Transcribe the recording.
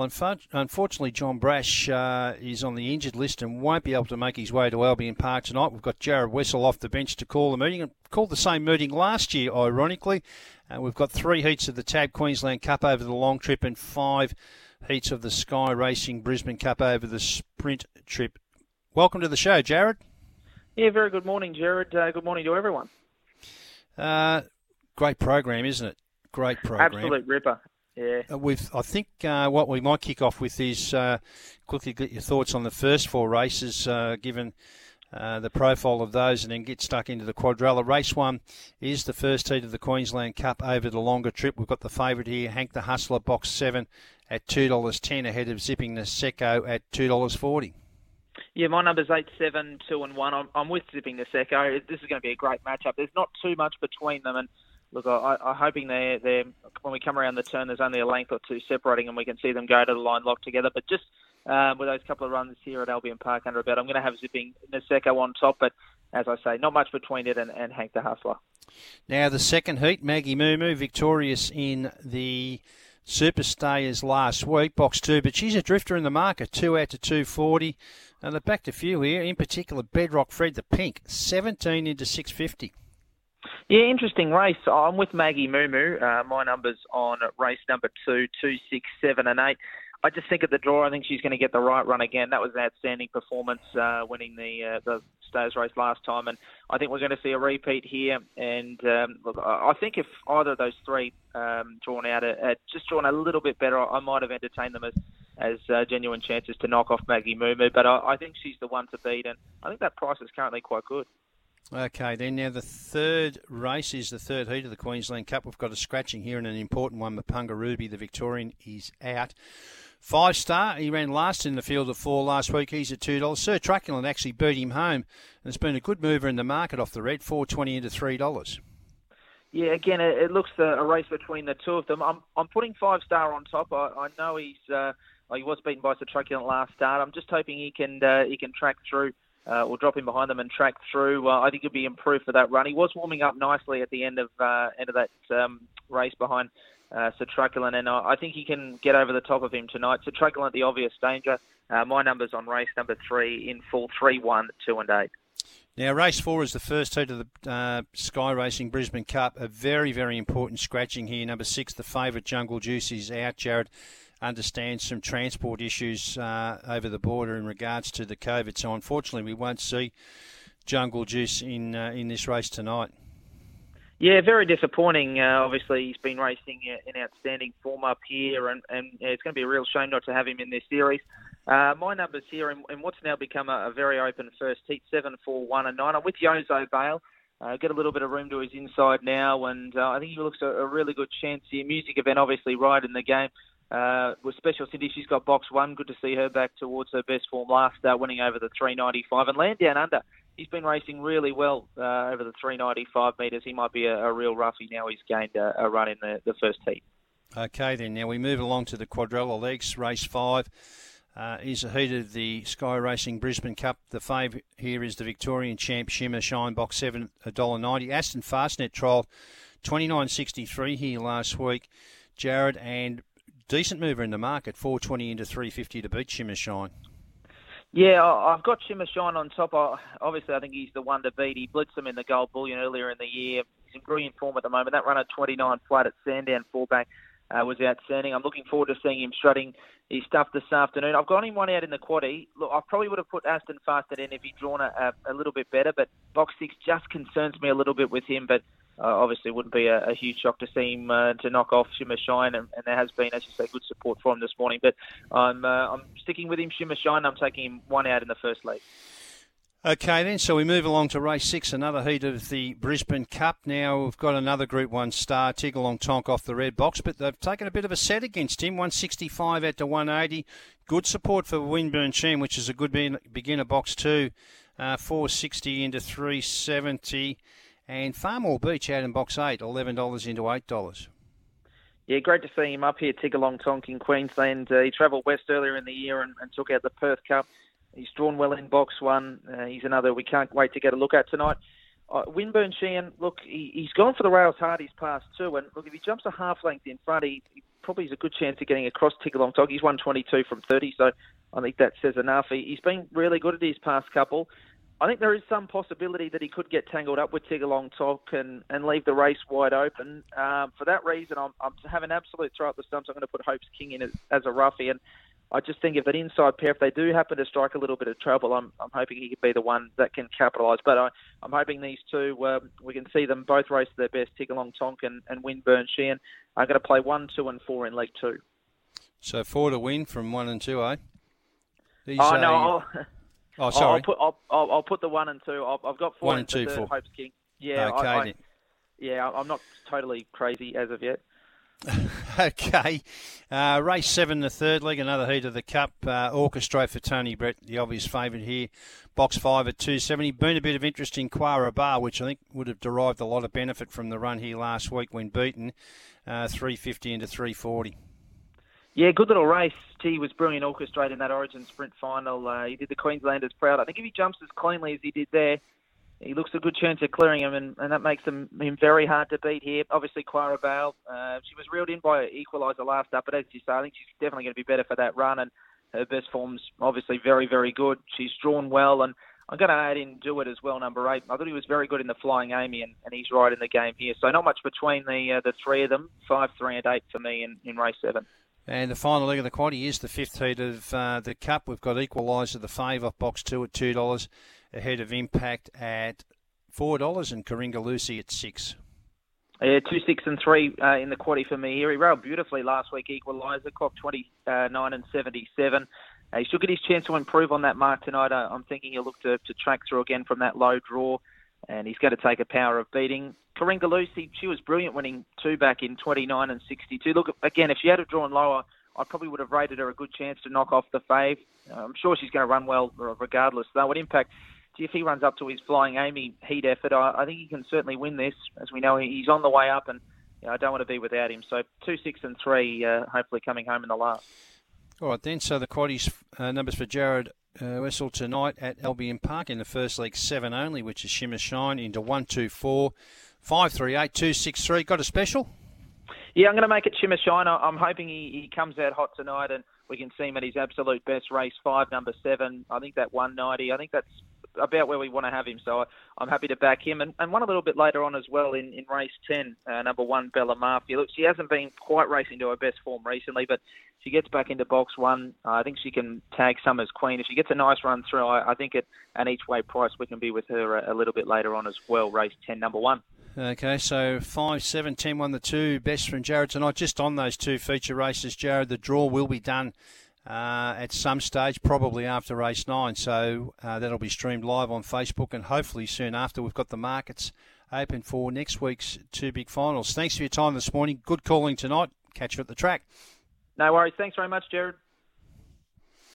Well, unfortunately, John Brash uh, is on the injured list and won't be able to make his way to Albion Park tonight. We've got Jared Wessel off the bench to call the meeting and called the same meeting last year, ironically. Uh, we've got three heats of the Tab Queensland Cup over the long trip and five heats of the Sky Racing Brisbane Cup over the sprint trip. Welcome to the show, Jared. Yeah, very good morning, Jared. Uh, good morning to everyone. Uh, great program, isn't it? Great program. Absolute ripper. Yeah. Uh, with I think uh, what we might kick off with is uh, quickly get your thoughts on the first four races, uh, given uh, the profile of those, and then get stuck into the quadrilla. Race one is the first heat of the Queensland Cup over the longer trip. We've got the favourite here, Hank the Hustler, box seven at two dollars ten, ahead of Zipping Naseko at two dollars forty. Yeah, my number's eight, seven, two, and one. I'm, I'm with Zipping Naseko. This is going to be a great matchup. There's not too much between them, and look, I, I'm hoping they're, they're when we come around the turn, there's only a length or two separating, and we can see them go to the line locked together. But just um, with those couple of runs here at Albion Park under a bet, I'm going to have Zipping Naseko on top. But as I say, not much between it and, and Hank the Hustler. Now the second heat, Maggie Moo Moo victorious in the Super Stayers last week, box two, but she's a drifter in the market, two out to 240. And they're back to few here, in particular Bedrock Fred the Pink, 17 into 650. Yeah, interesting race. I'm with Maggie Moo. Uh, my number's on race number two, two, six, seven, and eight. I just think at the draw, I think she's going to get the right run again. That was an outstanding performance, uh, winning the uh, the Stayers race last time, and I think we're going to see a repeat here. And um, look, I think if either of those three um, drawn out, uh, just drawn a little bit better, I might have entertained them as as uh, genuine chances to knock off Maggie Moo. But I, I think she's the one to beat, and I think that price is currently quite good. Okay, then now the third race is the third heat of the Queensland Cup. We've got a scratching here and an important one. Mapunga Ruby, the Victorian, is out. Five star, he ran last in the field of four last week. He's at two dollars. Sir Truculent actually beat him home, and it's been a good mover in the market off the red, four twenty into three dollars. Yeah, again, it, looks a, race between the two of them. I'm I'm putting five star on top. I, I know he's uh, he was beaten by Sir Truculent last start. I'm just hoping he can uh, he can track through. Uh, or drop in behind them and track through. Uh, I think he'll be improved for that run. He was warming up nicely at the end of uh, end of that um, race behind uh, Truculent, and I, I think he can get over the top of him tonight. Sir Truculent, the obvious danger. Uh, my numbers on race number three in full three, one, two, and eight. Now, race four is the first heat of the uh, Sky Racing Brisbane Cup. A very, very important scratching here. Number six, the favourite Jungle Juice is out. Jared understands some transport issues uh, over the border in regards to the COVID. So, unfortunately, we won't see Jungle Juice in uh, in this race tonight. Yeah, very disappointing. Uh, obviously, he's been racing in outstanding form up here, and, and it's going to be a real shame not to have him in this series. Uh, my numbers here, in, in what's now become a, a, very open first heat, seven, four, one, and nine. I'm with Yozo Bale. Uh, get a little bit of room to his inside now, and uh, I think he looks a, a really good chance here. Music event, obviously, right in the game. Uh, with Special Cindy, she's got box one. Good to see her back towards her best form last start, winning over the 395. And Land Down Under, he's been racing really well uh, over the 395 metres. He might be a, a real roughie now. He's gained a, a run in the, the first heat. Okay, then. Now we move along to the quadrella legs, race five. Uh, is a heat of the Sky Racing Brisbane Cup. The favourite here is the Victorian champ Shimmer Shine Box seven a dollar ninety. Aston Fastnet trial twenty nine sixty three here last week. Jared and decent mover in the market, four twenty into three fifty to beat Shimmer Shine. Yeah, I've got Shimmer Shine on top. Obviously, I think he's the one to beat. He blitzed him in the Gold Bullion earlier in the year. He's in brilliant form at the moment. That run at 29 flat at Sandown fullback uh, was outstanding. I'm looking forward to seeing him strutting his stuff this afternoon. I've got him one out in the quaddy. Look, I probably would have put Aston Fastnet in if he'd drawn a, a, a little bit better, but box six just concerns me a little bit with him. But uh, obviously, it wouldn't be a, a, huge shock to see him uh, to knock off Shimmer Shine, and, and, there has been, as you say, good support for him this morning. But I'm uh, I'm sticking with him, Shimmer Shine. I'm taking him one out in the first lead. Okay, then, so we move along to race six, another heat of the Brisbane Cup. Now we've got another Group 1 star, Tiggerlong Tonk off the red box, but they've taken a bit of a set against him, 165 out to 180. Good support for Winburn Sheen, which is a good beginner box too. uh, 460 into 370. And Farmore Beach out in box eight, $11 into $8. Yeah, great to see him up here, Tiggerlong Tonk in Queensland. Uh, he travelled west earlier in the year and, and, took out the Perth Cup. He's drawn well in box one. Uh, he's another we can't wait to get a look at tonight. Uh, Winburn Sheehan, look, he, has gone for the rails hard past two, and look, if he jumps a half length in front, he, he probably has a good chance of getting across Tiggerlong Tonk. He's 122 from 30, so I think that says enough. He, he's been really good at his past couple. I think there is some possibility that he could get tangled up with Tiggerlong Tonk and, and leave the race wide open. Um, for that reason, I'm, I'm having absolute throw up the stumps. I'm going to put Hope's King in as, as a roughie. And I just think if an inside pair, if they do happen to strike a little bit of trouble, I'm, I'm hoping he could be the one that can capitalise. But I, I'm hoping these two, um, we can see them both race to their best, Tiggerlong Tonk and, and Winburn Sheehan. I'm going to play one, two, and four in League Two. So four to win from one and two, eh? These, oh, no. Oh, sorry. I'll put I'll, I'll, I'll put the one and two. i have got four one and two for Hope's King. Yeah, okay. I, I, yeah, I'm not totally crazy as of yet. okay. Uh, race seven, the third leg, another heat of the Cup. Uh, Orchestra for Tony Brett, the obvious favourite here. Box five at 270. Been a bit of interest in Quara Bar, which I think would have derived a lot of benefit from the run here last week when beaten. Uh, 350 into 340. Yeah, good little race. Gee, was brilliant orchestrated in that Origin Sprint final. Uh, he did the Queenslanders proud. I think if he jumps as cleanly as he did there, he looks a good chance of clearing him, and, and that makes him, him very hard to beat here. Obviously, Clara Bale, uh, she was reeled in by Equaliser last up, but as you say, I think she's definitely going to be better for that run, and her best form's obviously very, very good. She's drawn well, and I'm going to add in Do It as well, number eight. I thought he was very good in the Flying Amy, and, and he's right in the game here. So not much between the uh, the three of them. Five, three, and eight for me in, in race seven. And the final leg of the quaddy is the fifth heat of uh, the Cup. We've got Equaliser, the off box two at $2, ahead of Impact at $4, and Coringa Lucy at 6 yeah, two, six, and three uh, in the quaddy for me here. He railed beautifully last week. Equaliser, clock 29 and 77. Uh, he should get his chance to improve on that mark tonight. Uh, I'm thinking he'll look to, to track through again from that low draw, and he's going to take a power of beating. Coringa Lucy, she was brilliant winning two back in 29 and 62. Look, again, if she had drawn lower, I probably would have rated her a good chance to knock off the fave. I'm sure she's going to run well regardless. Though, what impact, if he runs up to his Flying Amy heat effort, I, I think he can certainly win this. As we know, he's on the way up, and you know, I don't want to be without him. So, two, six, and three, uh, hopefully coming home in the last. All right, then. So the quaddies uh, numbers for Jared uh, Wessel tonight at Albion Park in the first leg, seven only, which is Shimmer Shine, into one, two, four. Five three eight two six three. Got a special? Yeah, I'm going to make it Shimmer Shine. I'm hoping he, he comes out hot tonight and we can see him at his absolute best. Race five, number seven. I think that 190. I think that's about where we want to have him. So I'm happy to back him. And, and one a little bit later on as well in, in race 10, uh, number one, Bella Mafia. Look, she hasn't been quite racing to her best form recently, but she gets back into box one. Uh, I think she can tag Summer's Queen. If she gets a nice run through, I, I think at an each way price, we can be with her a, a little bit later on as well. Race 10, number one. Okay, so 5, 7, 10, 1, the 2 best from Jared tonight. Just on those two feature races, Jared, the draw will be done uh, at some stage, probably after race nine. So uh, that'll be streamed live on Facebook, and hopefully soon after we've got the markets open for next week's two big finals. Thanks for your time this morning. Good calling tonight. Catch you at the track. No worries. Thanks very much, Jared.